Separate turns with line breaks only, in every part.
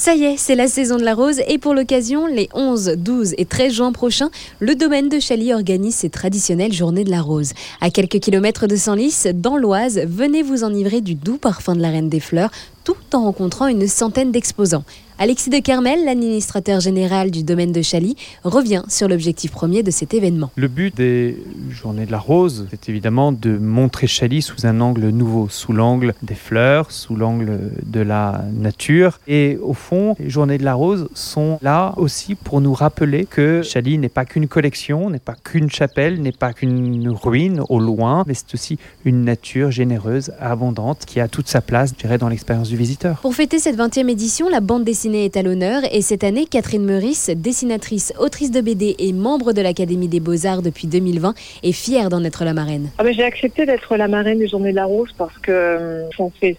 Ça y est, c'est la saison de la rose et pour l'occasion, les 11, 12 et 13 juin prochains, le domaine de Chaly organise ses traditionnelles journées de la rose. À quelques kilomètres de Senlis, dans l'Oise, venez vous enivrer du doux parfum de la Reine des Fleurs tout en rencontrant une centaine d'exposants. Alexis de Kermel, l'administrateur général du domaine de Chaly, revient sur l'objectif premier de cet événement.
Le but des Journées de la Rose, c'est évidemment de montrer Chaly sous un angle nouveau, sous l'angle des fleurs, sous l'angle de la nature. Et au fond, les Journées de la Rose sont là aussi pour nous rappeler que Chaly n'est pas qu'une collection, n'est pas qu'une chapelle, n'est pas qu'une ruine au loin, mais c'est aussi une nature généreuse, abondante, qui a toute sa place, je dirais, dans l'expérience du visiteur.
Pour fêter cette 20e édition, la bande dessinée est à l'honneur et cette année, Catherine Meurice, dessinatrice, autrice de BD et membre de l'Académie des Beaux-Arts depuis 2020, est fière d'en être la marraine.
Ah ben, J'ai accepté d'être la marraine des Journées de la Rose parce que euh, ça fait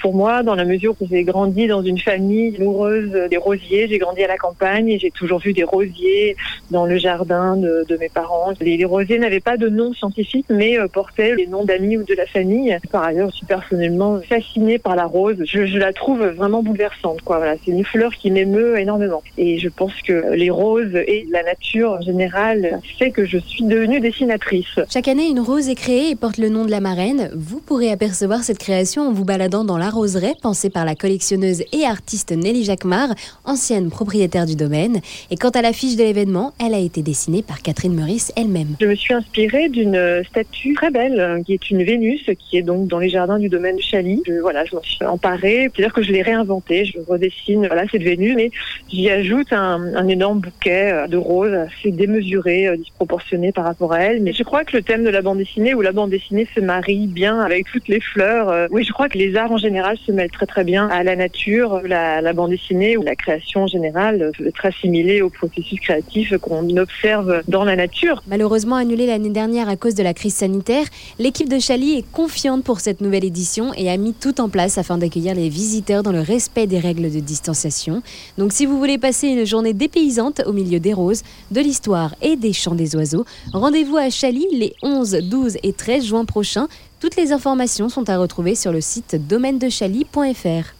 pour moi dans la mesure où j'ai grandi dans une famille amoureuse des rosiers. J'ai grandi à la campagne et j'ai toujours vu des rosiers dans le jardin de, mes parents. Les, rosiers n'avaient pas de nom scientifique mais euh, portaient les noms d'amis ou de la famille. Par ailleurs, je suis personnellement fascinée par la rose. Je, la trouve vraiment bouleversante. Voilà, c'est une fleur qui m'émeut énormément. Et je pense que les roses et la nature en général fait que je suis devenue dessinatrice.
Chaque année, une rose est créée et porte le nom de la marraine. Vous pourrez apercevoir cette création en vous baladant dans la roseraie pensée par la collectionneuse et artiste Nelly Jacquemart, ancienne propriétaire du domaine. Et quant à l'affiche de l'événement, elle a été dessinée par Catherine Meurice elle-même.
Je me suis inspirée d'une statue très belle qui est une Vénus qui est donc dans les jardins du domaine de Chaly. Je, voilà, je m'en suis emparée, c'est-à-dire que je l'ai réinventée. Je redessine voilà, cette Vénus, mais j'y ajoute un, énorme bouquet euh, de roses assez démesuré, euh, disproportionné par rapport à elle. Mais je crois que le thème de la bande dessinée ou la bande dessinée se marie bien avec toutes les fleurs. Euh, oui, je crois que les les arts en général se mêlent très très bien à la nature, la, bande dessinée ou la création en général être assimilée au processus créatif qu'on observe dans la nature.
Malheureusement annulée l'année dernière à cause de la crise sanitaire, l'équipe de Chali est confiante pour cette nouvelle édition et a mis tout en place afin d'accueillir les visiteurs dans le respect des règles de distanciation. Donc si vous voulez passer une journée dépaysante au milieu des roses, de l'histoire et des chants des oiseaux, rendez-vous à Chali les 11, 12 et 13 juin prochains toutes les informations sont à retrouver sur le site domaine-de-chaly.fr.